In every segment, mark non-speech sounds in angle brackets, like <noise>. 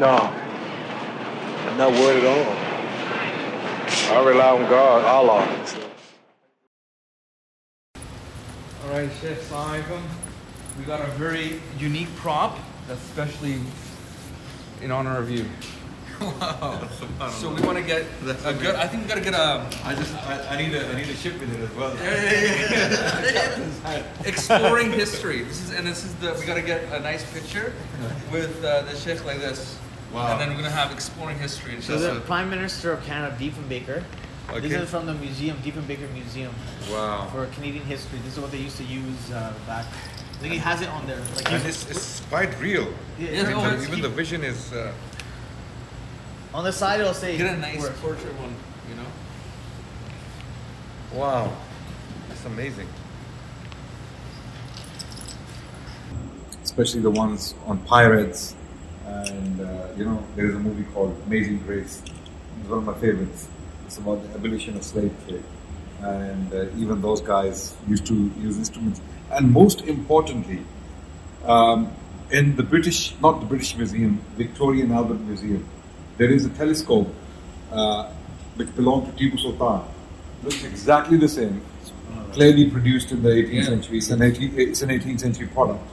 No, I'm not worried at all. I rely on God, Allah. So. All right, Chef Assalamu. We got a very unique prop that's specially in honor of you. <laughs> Wow. So we want to get That's a good. I think we gotta get a I just I, I need a I need a ship with it as well. <laughs> exploring history. This is and this is the we gotta get a nice picture <laughs> with uh, the sheikh like this. Wow. And then we're gonna have exploring history. And so the Prime Minister of Canada, Diefenbaker. This Okay. is from the museum, Diefenbaker Museum Wow. for Canadian history. This is what they used to use uh, back. I think he has it on there. Like And he's- it's, it's quite real. yeah, Yeah, yeah, oh, Even it's- even the vision is. Uh, on the side it'll say. get a nice work. portrait one. You know. wow. That's amazing. Especially the ones on pirates, and you know there is a movie called Amazing Grace. It's one of my favorites. It's about the abolition of slave trade, and uh, even those guys used to use instruments. And most importantly, um, in the British, not the British Museum, Victoria and Albert Museum, there is a telescope uh, which belonged to Tipu Sultan. Looks exactly the same, clearly produced in the 18th Yeah. century. It's an, 18, it's an 18th century product.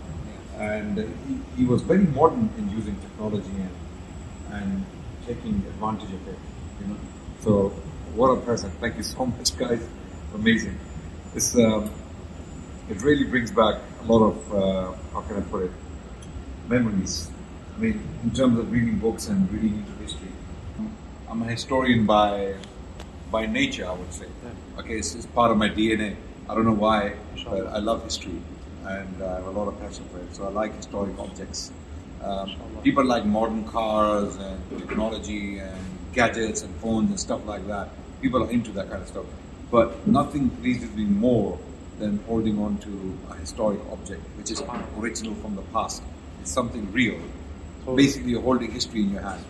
And uh, he, he was very modern in using technology and, and taking advantage of it. You know? So, what a present. Thank you so much, guys. Amazing. This, um, it really brings back a lot of, uh, how can I put it, memories. I mean, in terms of reading books and reading into history. I'm a historian by by nature, I would say. Okay, it's, it's part of my DNA. I don't know why, but I love history and I have a lot of passion for it. So I like historic objects. Um, people like modern cars and technology and gadgets and phones and stuff like that. People are into that kind of stuff. But nothing pleases me more than holding on to a historic object which is original from the past. It's something real. Basically, you're holding history in your hand.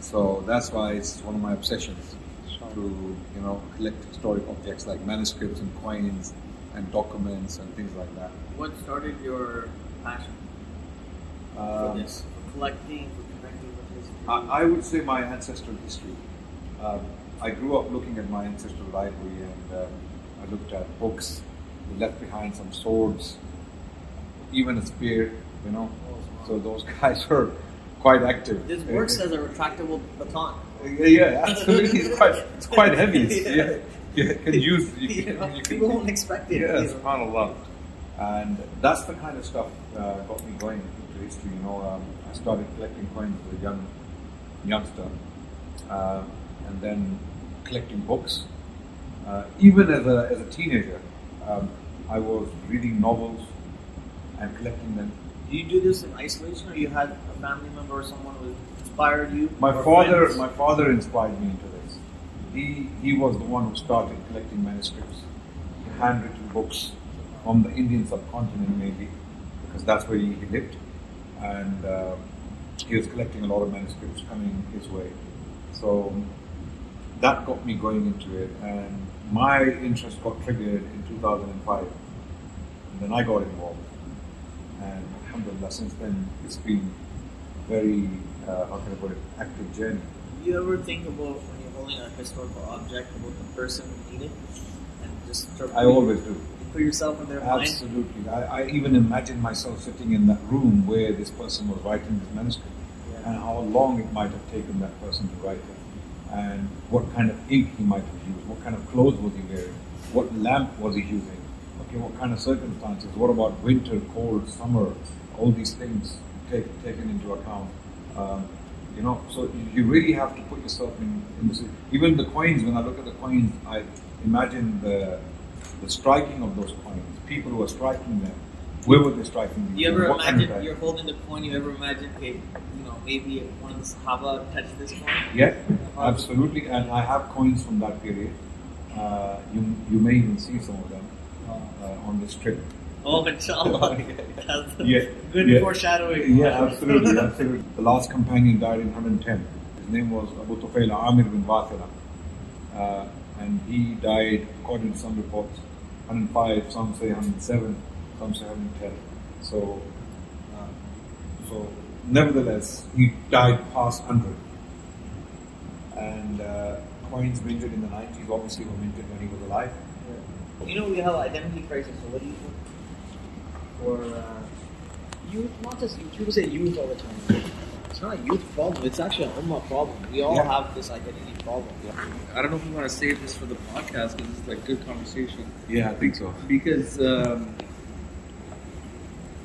So that's why it's one of my obsessions to you know collect historic objects like manuscripts and coins and documents and things like that. What started your passion for Um, this? For collecting, for connecting with history? I, I would say my ancestral history. Um, I grew up looking at my ancestral library and um, I looked at books. We left behind some swords, even a spear, you know. So those <laughs> guys were quite active. This works as a retractable baton. Yeah, yeah, absolutely. It's quite, it's quite heavy. <laughs> It's, yeah. You can use. You You can, know, you can, people won't expect it. Yeah, subhanAllah. And that's the kind of stuff uh, got me going history. You know, um, I started collecting coins as a young youngster, uh, and then collecting books. Uh, even as a as a teenager, um, I was reading novels and collecting them. Do you do this in isolation, or you had a family member or someone who inspired you? My father, friends? my father inspired me into this. He he was the one who started collecting manuscripts, handwritten books from the Indian subcontinent, maybe, because that's where he, he lived, and uh, he was collecting a lot of manuscripts coming his way. So that got me going into it, and my interest got triggered in 2005, and then I got involved, and alhamdulillah, since then it's been very, uh, how can I put it, active journey. Do you ever think about when you're holding a historical object about the person who made it, and just I always do. Put yourself in their mind? Absolutely. I, I even imagine myself sitting in that room where this person was writing this manuscript Yeah. and how long it might have taken that person to write it and what kind of ink he might have used, what kind of clothes was he wearing, what lamp was he using, okay, what kind of circumstances, what about winter, cold, summer, all these things take, taken into account. Um, you know, so you- you really have to put yourself in, in this. Even the coins, when I look at the coins, I imagine the the striking of those coins, people who are striking them, where were they striking them? You ever What kind of imagine you're holding the coin? You ever imagine, okay, you know, maybe one of the Sahaba touched this coin? Yeah, absolutely. And I have coins from that period. Uh, you, you may even see some of them uh, on this trip. Oh, inshallah. <laughs> That's <laughs> Yeah, Good yeah. foreshadowing. Yeah, absolutely, absolutely. The last companion died in 110. His name was Abu Tufail Amir bin Wathila. Uh, and he died, according to some reports, 105, some say 107, some say 110. So, uh, so nevertheless, he died past 100. And uh, coins minted in the 90s obviously were minted when he was alive. You know, we have identity crisis. So what do you think for uh, youth? Not just youth. People say youth all the time. It's not a youth problem. It's actually an ummah problem. We all Yeah. have this identity problem. I don't know if we want to save this for the podcast because it's like good conversation. Yeah, I think so. Because um,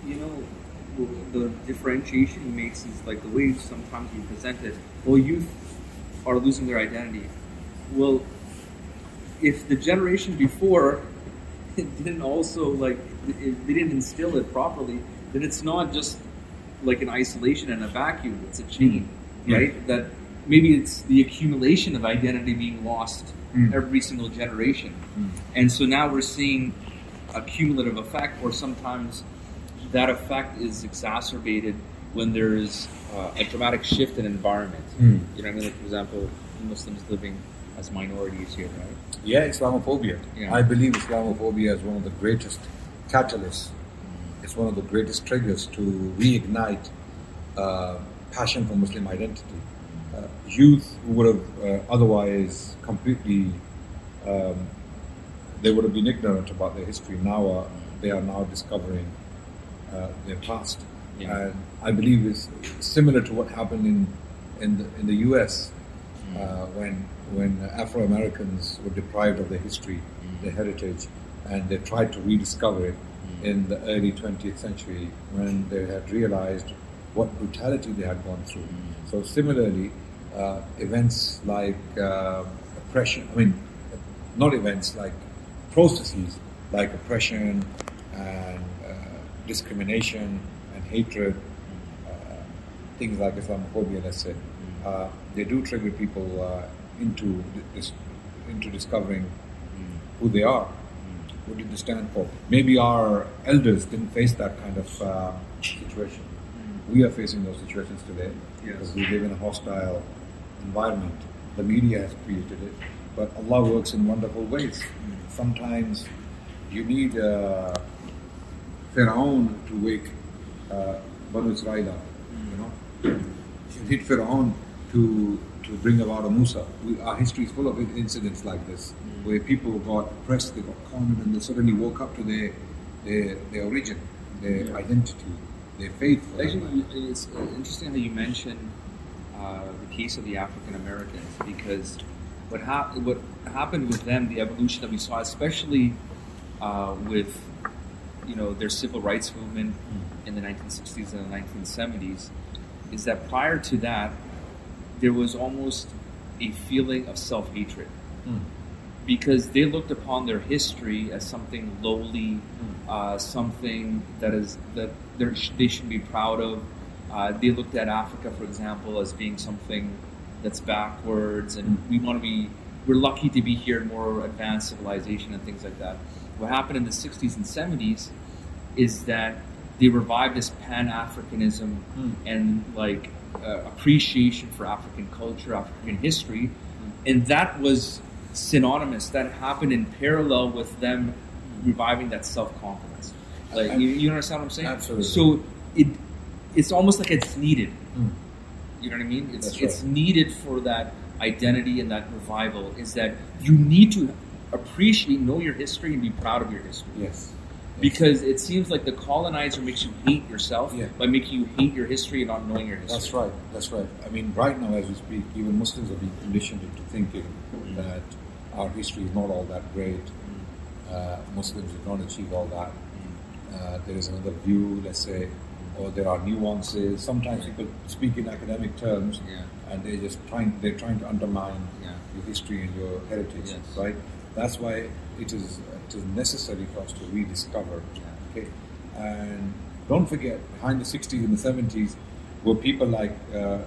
you know the, the differentiation he makes is like the way sometimes we present it. Well, youth are losing their identity. Well, if the generation before <laughs> didn't also like they didn't instill it properly, then it's not just like an isolation and a vacuum. It's a chain, Yeah. right? That maybe it's the accumulation of identity being lost Mm. every single generation, Mm. and so now we're seeing a cumulative effect, or sometimes that effect is exacerbated when there's uh, a dramatic shift in environment. Mm. You know, I mean, like for example, Muslims living as minorities here, right? Yeah, Islamophobia. Yeah. I believe Islamophobia is one of the greatest catalysts. It's one of the greatest triggers to reignite uh, passion for Muslim identity. Uh, youth who would have uh, otherwise completely, um, they would have been ignorant about their history. Now uh, they are now discovering uh, their past, Yeah. and I believe it's similar to what happened in in the, in the U.S. Uh, when when Afro Americans were deprived of their history, their heritage, and they tried to rediscover it in the early 20th century when they had realized what brutality they had gone through. So similarly, uh, events like uh, oppression, I mean, not events like processes like oppression and uh, discrimination and hatred, uh, things like Islamophobia, let's say, uh, they do trigger people uh, into dis- into discovering who they are. What did they stand for? Maybe our elders didn't face that kind of uh, situation. We are facing those situations today Yes. because we live in a hostile environment. The media has created it, but Allah works in wonderful ways. Sometimes you need uh, Pharaoh to wake uh, Banu Israel up, you know. You need Pharaoh to to bring about a Musa. We, our history is full of incidents like this, where people got oppressed, they got cornered, and they suddenly woke up to their their, their origin, their Yeah. identity, their faith. Actually, it's interesting how you mention uh, the case of the African Americans because what hap- what happened with them, the evolution that we saw, especially uh, with you know their civil rights movement in the 1960s and the 1970s, is that prior to that, there was almost a feeling of self hatred Mm. because they looked upon their history as something lowly, uh, something that is that they're- they should be proud of. Uh, they looked at Africa, for example, as being something that's backwards, and we want to be. We're lucky to be here in more advanced civilization and things like that. What happened in the '60s and '70s is that they revived this Pan Africanism Mm. and like uh, appreciation for African culture, African history, and that was synonymous. That happened in parallel with them reviving that self confidence. Like you, you understand what I'm saying? Absolutely. So it it's almost like it's needed. Mm. You know what I mean? It's That's it's needed for that identity and that revival. Is that you need to appreciate, know your history, and be proud of your history. Yes. Because it seems like the colonizer makes you hate yourself Yeah. by making you hate your history and not knowing your history. That's right. That's right. I mean, right now, as we speak, even Muslims are being conditioned into thinking that our history is not all that great. Uh, Muslims did not achieve all that. Uh, there is another view, let's say, or there are nuances. Sometimes people speak in academic terms, Yeah. and they're just trying. They're trying to undermine Yeah. your history and your heritage, Yes. right? That's why it is it is necessary for us to rediscover. Okay, and don't forget, behind the '60s and the '70s were people like uh, uh,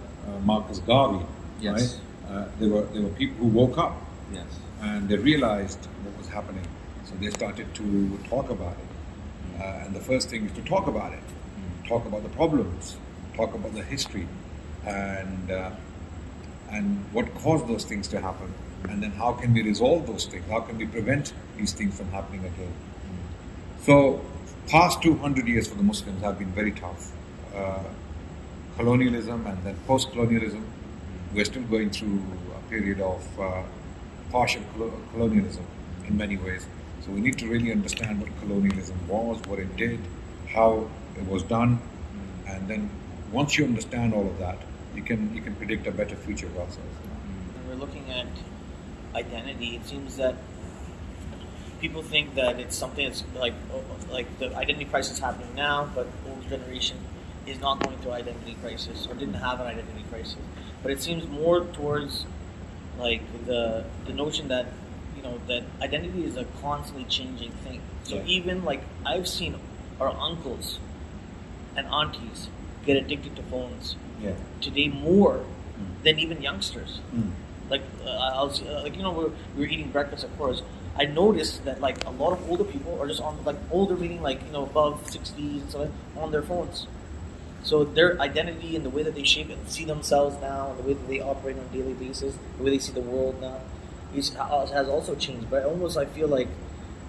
Marcus Garvey, Yes. right? Uh, there were there were people who woke up Yes. and they realized what was happening, so they started to talk about it. Uh, and the first thing is to talk about it, talk about the problems, talk about the history, and uh, and what caused those things to happen, and then how can we resolve those things? How can we prevent these things from happening again? So, past 200 years for the Muslims have been very tough. Uh, colonialism and then post-colonialism. We're still going through a period of uh, partial colonialism in many ways. So we need to really understand what colonialism was, what it did, how it was done, and then once you understand all of that, you can you can predict a better future for ourselves. When we're looking at identity, it seems that people think that it's something that's like like the identity crisis happening now, but older generation is not going through identity crisis or didn't have an identity crisis. But it seems more towards like the the notion that you know that identity is a constantly changing thing. So Yeah. even like I've seen our uncles and aunties get addicted to phones Yeah. today more Mm. than even youngsters. Like uh, I was uh, like you know we're, we were eating breakfast of course. I noticed that like a lot of older people are just on like older meaning like you know above sixties and stuff on their phones. So their identity and the way that they shape and see themselves now, and the way that they operate on a daily basis, the way they see the world now, is uh, has also changed. But almost I feel like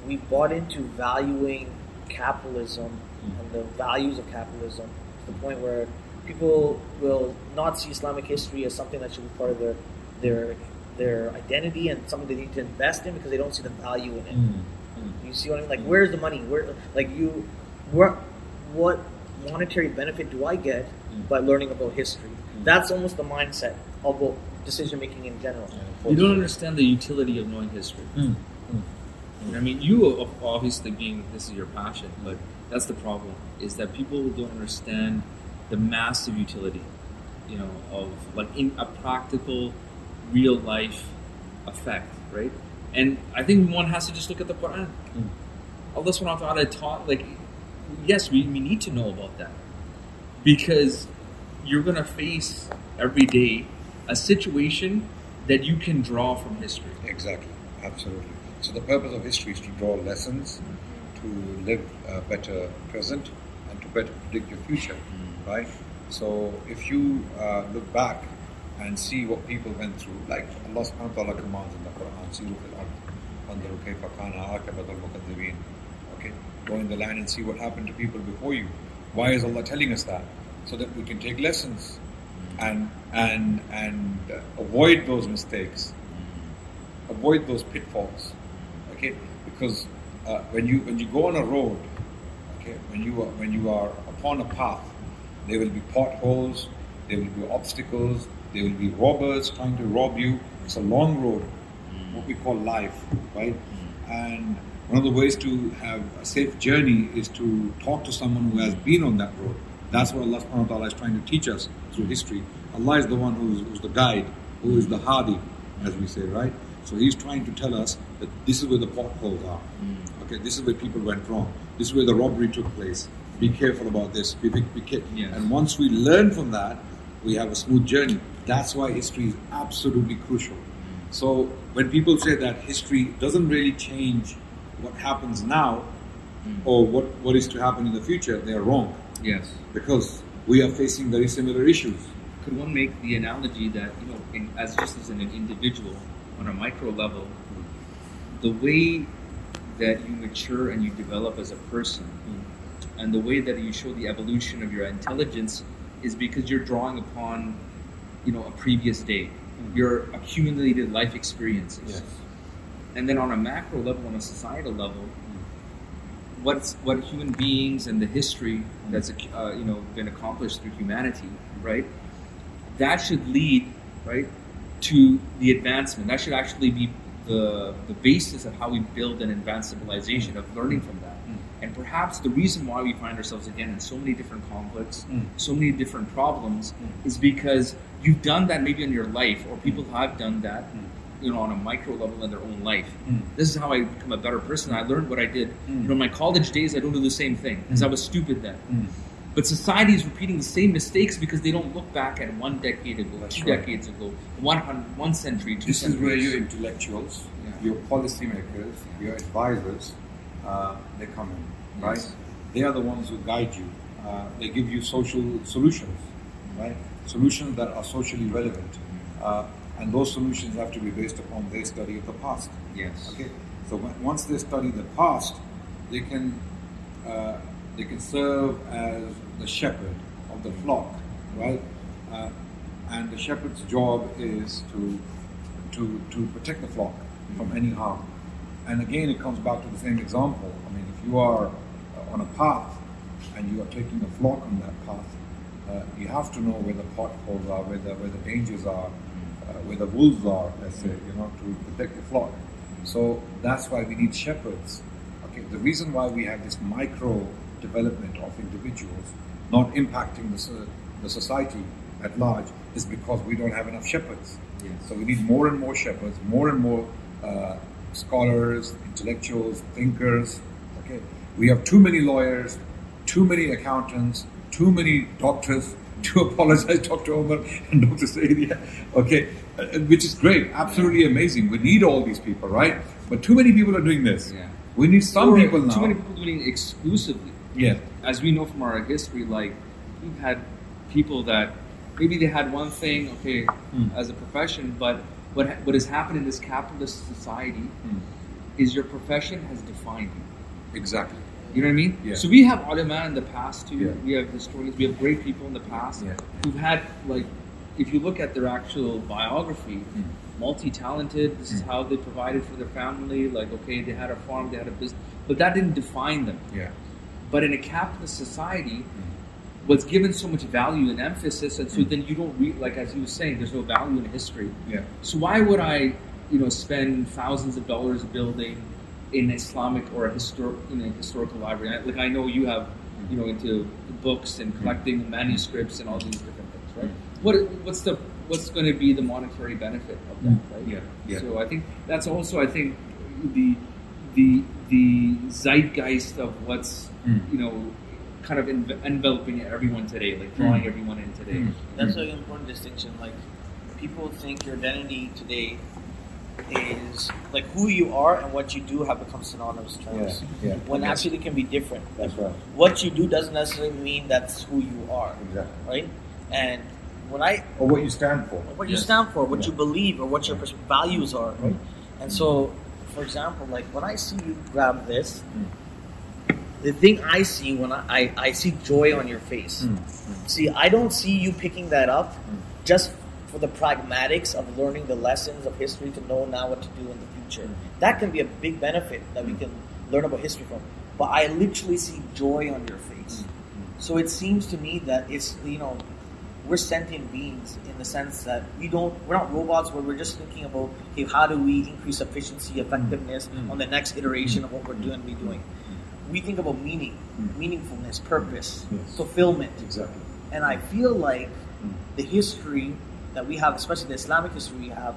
we bought into valuing capitalism Mm. and the values of capitalism to the point where people will not see Islamic history as something that should be part of their their their identity and something they need to invest in because they don't see the value in it. You see what I mean? Like, where's the money? Where, like, you, what, what monetary benefit do I get Mm. by learning about history? Mm. That's almost the mindset of what decision making in general. You don't understand the utility of knowing history. I mean, you of- obviously being this is your passion, but that's the problem is that people don't understand the massive utility, you know, of like in a practical, real life effect, right? And I think one has to just look at the Quran. Mm. Allah subhanahu wa ta'ala taught like yes, we, we need to know about that. Because you're gonna face every day a situation that you can draw from history. Exactly, absolutely. So the purpose of history is to draw lessons, to live a better present, and to better predict your future, right? So if you uh, look back and see what people went through, like Allah subhanahu wa ta'ala commands in the Quran, "Siru fil ard, fanzuru kayfa kana aqibatu al-mukaththibin." Okay, go in the land and see what happened to people before you. Why is Allah telling us that? So that we can take lessons and and and avoid those mistakes avoid those pitfalls okay because uh, when you when you go on a road okay when you are when you are upon a path there will be potholes there will be obstacles there will be robbers trying to rob you it's a long road what we call life right and one of the ways to have a safe journey is to talk to someone who has been on that road that's what Allah subhanahu wa ta'ala is trying to teach us through history Allah is the one who's, who's the guide who is the hadi as we say right so he's trying to tell us that this is where the potholes are. Okay, this is where people went wrong. This is where the robbery took place. Be careful about this. Be, be, be careful. Yes. And once we learn from that, we have a smooth journey. That's why history is absolutely crucial. So when people say that history doesn't really change what happens now hmm. or what, what is to happen in the future, they are wrong Yes. because we are facing very similar issues. Could one make the analogy that you know, in, as just as an individual, on a micro level, the way that you mature and you develop as a person, hmm. and the way that you show the evolution of your intelligence, is because you're drawing upon, you know, a previous day, your accumulated life experiences, and then on a macro level, on a societal level, what's what human beings and the history that's uh, you know been accomplished through humanity, right? That should lead, right, to the advancement. That should actually be the the basis of how we build and advance civilization of learning from that. Mm. And perhaps the reason why we find ourselves again in so many different conflicts, Mm. so many different problems, Mm. is because you've done that maybe in your life, or people have done that, Mm. you know, on a micro level in their own life. Mm. This is how I become a better person. I learned what I did. Mm. You know, in my college days, I don't do the same thing because I was stupid then. Mm. But society is repeating the same mistakes because they don't look back at one decade ago, That's two right. decades ago, one hun- one century, two This is where centuries. your intellectuals, Yeah. your policymakers, your advisors, uh, they come in, right? Yes. They are the ones who guide you. Uh, they give you social solutions, right? Solutions that are socially relevant, uh, and those solutions have to be based upon their study of the past. Yes. Okay. So once they study the past, they can uh, they can serve as the shepherd of the flock right? Uh, and the shepherd's job is to to to protect the flock from any harm. And again, it comes back to the same example. I mean, if you are on a path and you are taking a flock on that path, uh, you have to know where the potholes are, where the where the dangers are, uh, where the wolves are. Let's say, you know, to protect the flock. So that's why we need shepherds. Okay, the reason why we have this micro development of individuals not impacting the, the society at large is because we don't have enough shepherds. Yes. So we need more and more shepherds, more and more uh, scholars, intellectuals, thinkers. Okay, we have too many lawyers, too many accountants, too many doctors. To <laughs> apologize, Dr. Omar and Dr. Saidia. Okay, uh, which is great, absolutely amazing. We need all these people, right? But too many people are doing this. Yeah. We need some Or people now. Too many people doing it exclusively. Yeah. As we know from our history, like we've had people that maybe they had one thing, okay, Mm. as a profession, but what what has happened in this capitalist society Mm. is your profession has defined you. Exactly. You know what I mean? Yeah. So we have ulama in the past too. Yeah. We have historians. We have great people in the past Yeah. who've had like, if you look at their actual biography, Mm. multi-talented. This is Mm. how they provided for their family. Like, okay, they had a farm, they had a business, but that didn't define them. Yeah. But in a capitalist society, Mm. what's given so much value and emphasis, and so Mm. then you don't read like as you were saying, there's no value in history. Yeah. So why would I, you know, spend thousands of dollars building an Islamic or a historic, you know, historical library? I- Like I know you have, you know, into books and collecting manuscripts and all these different things, right? What what's the what's going to be the monetary benefit of that, Mm. right? Yeah, yeah. So I think that's also I think the the the zeitgeist of what's Mm. you know kind of enve- enveloping everyone today, like drawing Mm. everyone in today. Mm. That's an important distinction. Like people think your identity today is like who you are and what you do have become synonymous terms. Yeah, yeah. When Yes. actually it can be different. That's right. What you do doesn't necessarily mean that's who you are, Exactly. right? And when I Or what you stand for. what you stand for, what Yeah. you believe, or what your pers- values are, right? And so, for example, like when I see you grab this, Mm. the thing I see when I, I, I see joy on your face. Mm. See, I don't see you picking that up Mm. just for the pragmatics of learning the lessons of history to know now what to do in the future. That can be a big benefit that we can learn about history from. But I literally see joy on your face. So it seems to me that it's you know we're sentient beings in the sense that we don't we're not robots where we're just thinking about okay how do we increase efficiency effectiveness Mm. on the next iteration of what we're doing be doing. We think about meaning, Mm. meaningfulness, purpose, Yes. fulfillment, Exactly. and I feel like Mm. the history that we have, especially the Islamic history we have,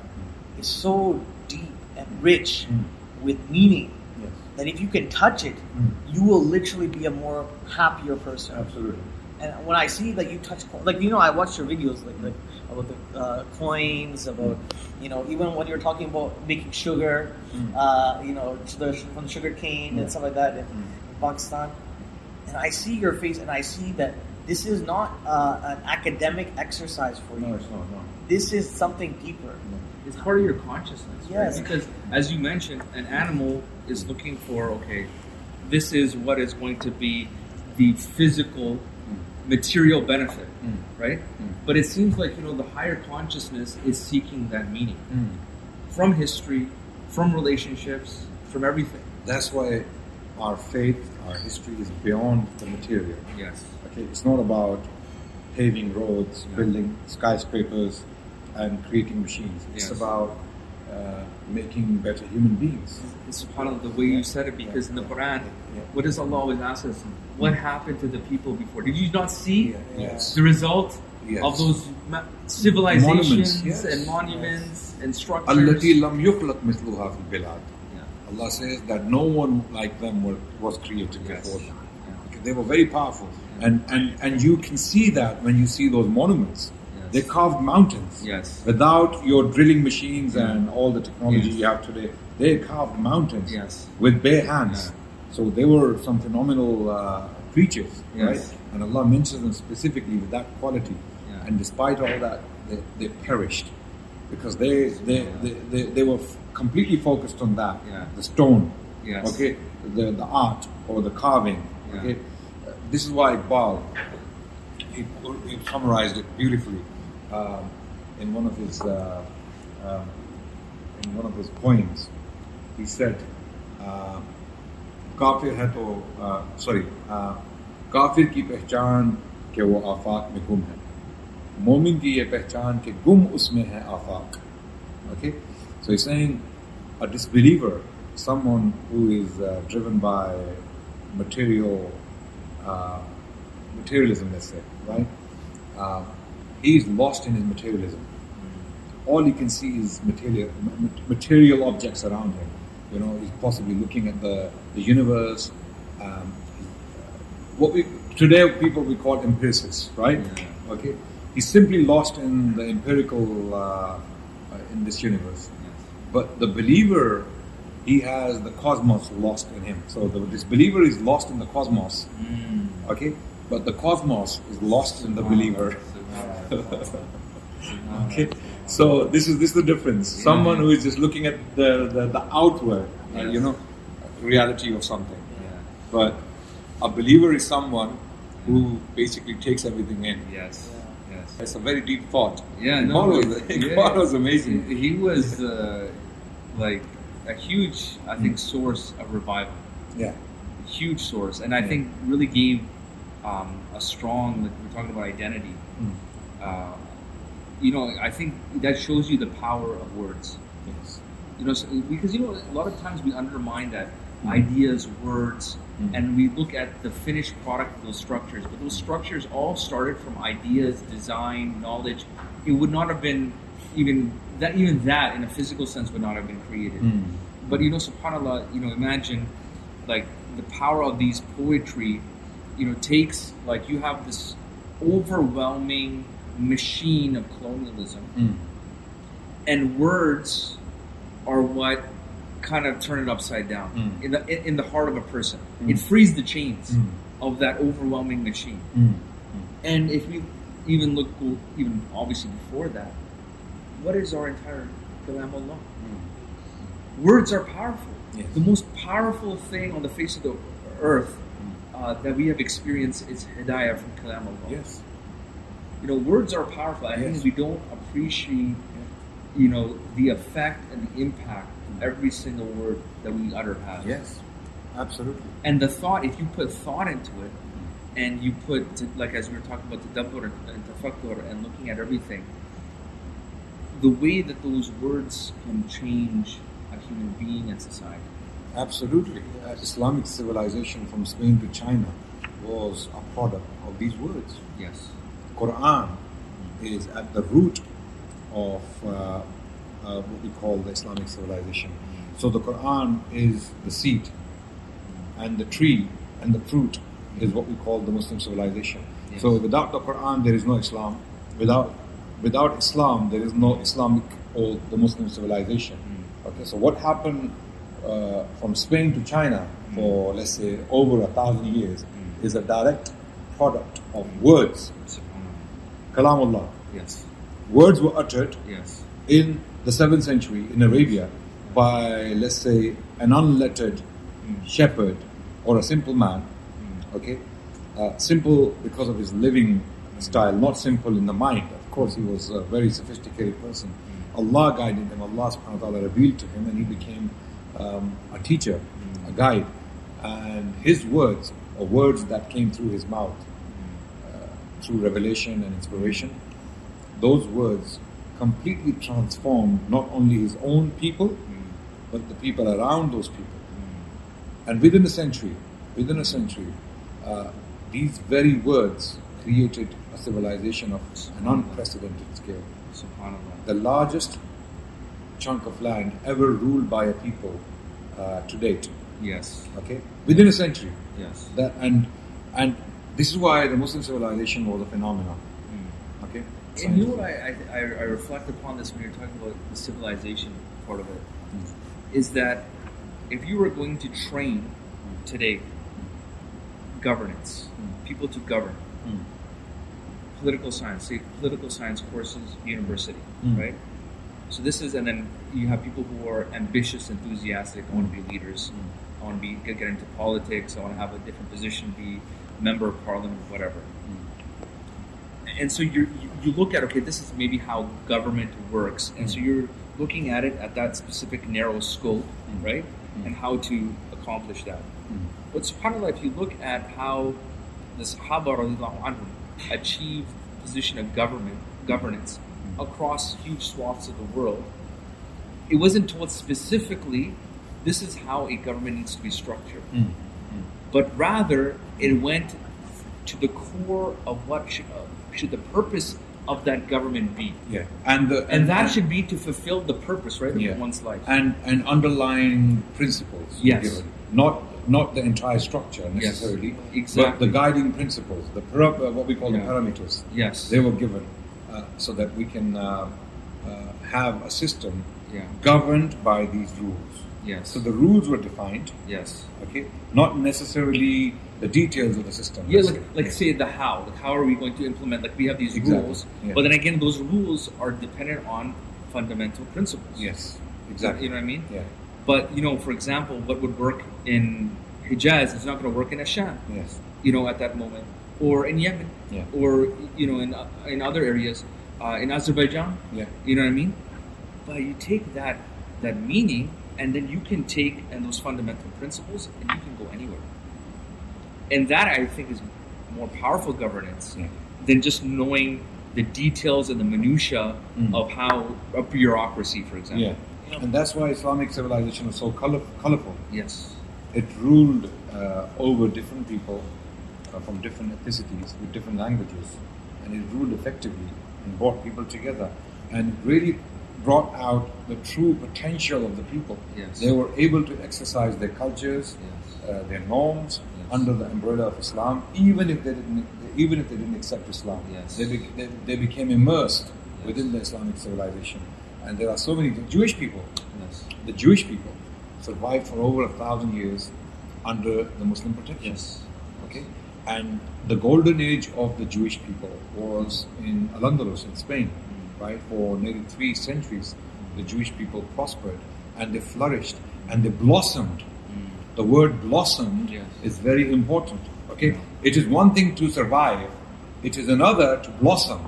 is so deep and rich Mm. with meaning Yes. that if you can touch it, Mm. you will literally be a more happier person. Absolutely. And when I see that you touch, like you know, I watched your videos like, like about the uh, coins, about you know, even when you're talking about making sugar, Mm. uh, you know, the, from the sugar cane and stuff like that in, Mm. in Pakistan, and I see your face, and I see that this is not uh, an academic exercise for No, you. it's not. No. This is something deeper. It's part of your consciousness, Yes. right? Because as you mentioned, an animal is looking for okay, this is what is going to be the physical, material benefit, Mm. right? Mm. But it seems like you know the higher consciousness is seeking that meaning Mm. from history, from relationships, from everything. That's why our faith, our history is beyond the material. Yes. Okay, it's not about paving roads, yeah. building skyscrapers, and creating machines. Yes. It's about uh, making better human beings. It's part of the way you said it because in the Quran, what does Allah always ask us? What happened to the people before? Did you not see yes. the result yes. of those civilizations monuments, and monuments and structures? Allah says that no one like them was created before them. They were very powerful, and, and and you can see that when you see those monuments. Yes. They carved mountains. Yes. Without your drilling machines and all the technology you have today, they carved mountains Yes. with bare hands. So they were some phenomenal uh, creatures, Yes. right? And Allah mentions them specifically with that quality. Yeah. And despite all that, they, they perished because they they, Yeah. they, they, they were f- completely focused on that. Yeah. The stone, Yes. okay, the, the art or the carving. Yeah. Okay, this is why Iqbal he, he summarized it beautifully um, in one of his uh, um, in one of his poems. He said, uh, "Kafir hai to uh, sorry, uh, kafir ki pehchan ke wo afaq mein gum hai, momin ki ye pehchan ke gum usme hai afaq." Okay, so he's saying a disbeliever, someone who is uh, driven by material uh, materialism, let's say, right? Uh, he is lost in his materialism. All he can see is material material objects around him. You know, he's possibly looking at the the universe. Um, what we today people we call empiricists, right? Yeah. Okay, he's simply lost in the empirical uh, in this universe. But the believer, he has the cosmos lost in him. So the, this believer is lost in the cosmos. Mm. Okay, but the cosmos is lost in the believer. <laughs> <laughs> okay, so this is this is the difference. Someone who is just looking at the the, the outward, uh, you know, reality of something. Yeah. But a believer is someone who basically takes everything in. Yes. Yes. It's a very deep thought. Yeah, God no, was, <laughs> yeah. God was amazing. He he was uh, like a huge, I think, source of revival. Yeah. Huge source, and I Yeah. think really gave um, a strong. Like we're talking about identity. Mm. Uh, you know, I think that shows you the power of words. Yes. You know, so, because you know, a lot of times we undermine that Mm. ideas, words, Mm. and we look at the finished product of those structures. But those structures all started from ideas, design, knowledge. It would not have been even that. Even that, in a physical sense, would not have been created. Mm. But you know, Subhanallah, you know, imagine like the power of these poetry. You know, takes like you have this overwhelming machine of colonialism Mm. and words are what kind of turn it upside down Mm. in the in, the heart of a person. Mm. It frees the chains Mm. of that overwhelming machine. Mm. And if we even look even obviously before that, what is our entire kalam Allah? Hmm. Words are powerful. Yes. The most powerful thing on the face of the earth uh, that we have experienced is hidayah from kalam Allah. Yes. You know, words are powerful. I Yes. think we don't appreciate, you know, the effect and the impact hmm. every single word that we utter has. Yes. Absolutely. And the thought, if you put thought into it, hmm. and you put, like as we were talking about the tadabbur and tafakkur and looking at everything, the way that those words can change a human being and society. Absolutely. Uh, Islamic civilization from Spain to China was a product of these words. Yes. Quran is at the root of uh, uh, what we call the Islamic civilization. So the Quran is the seed, and the tree and the fruit is what we call the Muslim civilization. Yes. So without the Quran, there is no Islam. Without without Islam, there is no Islamic or the Muslim civilization. Mm. Okay, so what happened uh, from Spain to China for let's say over a thousand years Mm. is a direct product of words, kalamullah. Yes. Words were uttered Yes. in the seventh century in Arabia by let's say an unlettered Mm. shepherd or a simple man. Mm. Okay, uh, simple because of his living style, not simple in the mind. Course, he was a very sophisticated person. Allah guided him. Allah subhanahu wa taala revealed to him, and he became um, a teacher, a guide. And his words, or words that came through his mouth, uh, through revelation and inspiration, those words completely transformed not only his own people, but the people around those people. And within a century, within a century, uh, these very words created civilization of an unprecedented scale. Subhanallah. The largest chunk of land ever ruled by a people uh, to date. Yes. Okay, within a century. Yes. That and and this is why the Muslim civilization was a phenomenon. Mm. Okay, And you know what I, I, I reflect upon this when you're talking about the civilization part of it is that if you were going to train today governance, Mm. people to govern, Mm. Political science, say political science courses, university, Mm. right? So this is, and then you have people who are ambitious, enthusiastic, I want to be leaders, I want to be get, get into politics, I want to have a different position, be member of parliament, whatever. Hmm. and so you you look at okay, this is maybe how government works, and so hmm. you're looking at it at that specific narrow scope, Mm. right, hmm. and how to accomplish that. But subhanallah, if you look at how the Sahaba radiallahu anhum achieved position of government governance across huge swaths of the world, it wasn't told specifically this is how a government needs to be structured, Mm. but rather it went to the core of what should, uh, should the purpose of that government be. Yeah, and the, And that should be to fulfill the purpose, right, of Yeah. one's life. and and underlying principles. Yes. given. not not the entire structure necessarily, exactly. but the guiding principles, the para- uh, what we call the parameters. yes. They were given uh, so that we can uh, uh, have a system yeah. governed by these rules. Yes. So the rules were defined, yes. okay, not necessarily the details of the system. Yeah, like, say. like Yeah. say the how. Like how are we going to implement? Like we have these Exactly, rules, yeah. but then again, those rules are dependent on fundamental principles. Yes, exactly. You know what I mean? Yeah. But you know, for example, what would work in Hijaz is not going to work in Asham. Yes. You know, at that moment, or in Yemen, Yeah. or you know, in uh, in other areas, uh, in Azerbaijan. Yeah. You know what I mean? But you take that that meaning, and then you can take and those fundamental principles, and you can go anywhere. And that I think is more powerful governance Yeah. than just knowing the details and the minutia Mm. of how a bureaucracy, for example. Yeah. And that's why Islamic civilization was so color- colorful. Yes. It ruled uh, over different people uh, from different ethnicities with different languages, and it ruled effectively and brought people together, and really brought out the true potential of the people. Yes. They were able to exercise their cultures, Yes. uh, their norms Yes. under the umbrella of Islam, even if they didn't, even if they didn't accept Islam. Yes. They, bec they, they became immersed within the Islamic civilization, and there are so many the Jewish people Yes. the Jewish people survived for over a thousand years under the Muslim protection. Yes. Okay, and the golden age of the Jewish people was in Al Andalus in Spain, mm. right? For nearly three centuries, the Jewish people prospered and they flourished and they blossomed. Mm. The word blossomed Yes. is very important. Okay, it is one thing to survive; it is another to blossom.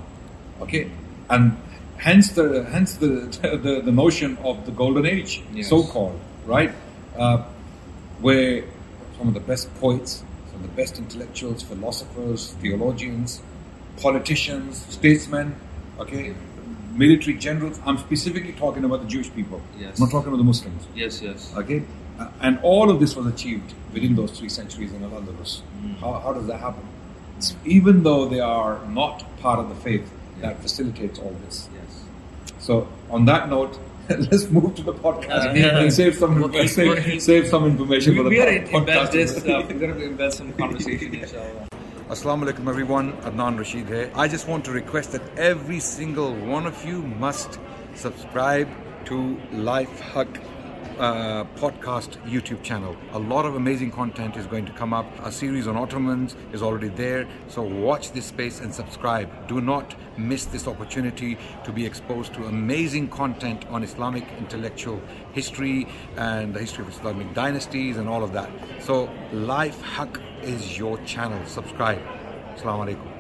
Okay, and hence the hence the <laughs> the, the notion of the golden age, Yes. so called, right? Uh, where some of the best poets, some of the best intellectuals, philosophers, theologians, politicians, statesmen, okay, military generals. I'm specifically talking about the Jewish people. Yes. I'm not talking about the Muslims. Yes. Yes. Okay, uh, and all of this was achieved within those three centuries in Al-Andalus. Mm. How, how does that happen? It's- even though they are not part of the faith that facilitates all this. Yes. So, on that note, <laughs> let's move to the podcast Uh, yeah. and <laughs> save some We'll keep- save, we'll save some information We, for the we gotta embed podcast. this. Uh, we gotta embed some conversation, <laughs> inshallah. Assalamu alaikum everyone, Adnan Rashid here. I just want to request that every single one of you must subscribe to Life Haq uh, podcast YouTube channel. A lot of amazing content is going to come up. A series on Ottomans is already there. So watch this space and subscribe. Do not miss this opportunity to be exposed to amazing content on Islamic intellectual history and the history of Islamic dynasties and all of that. So Life Hack is your channel. Subscribe. Assalamu alaikum.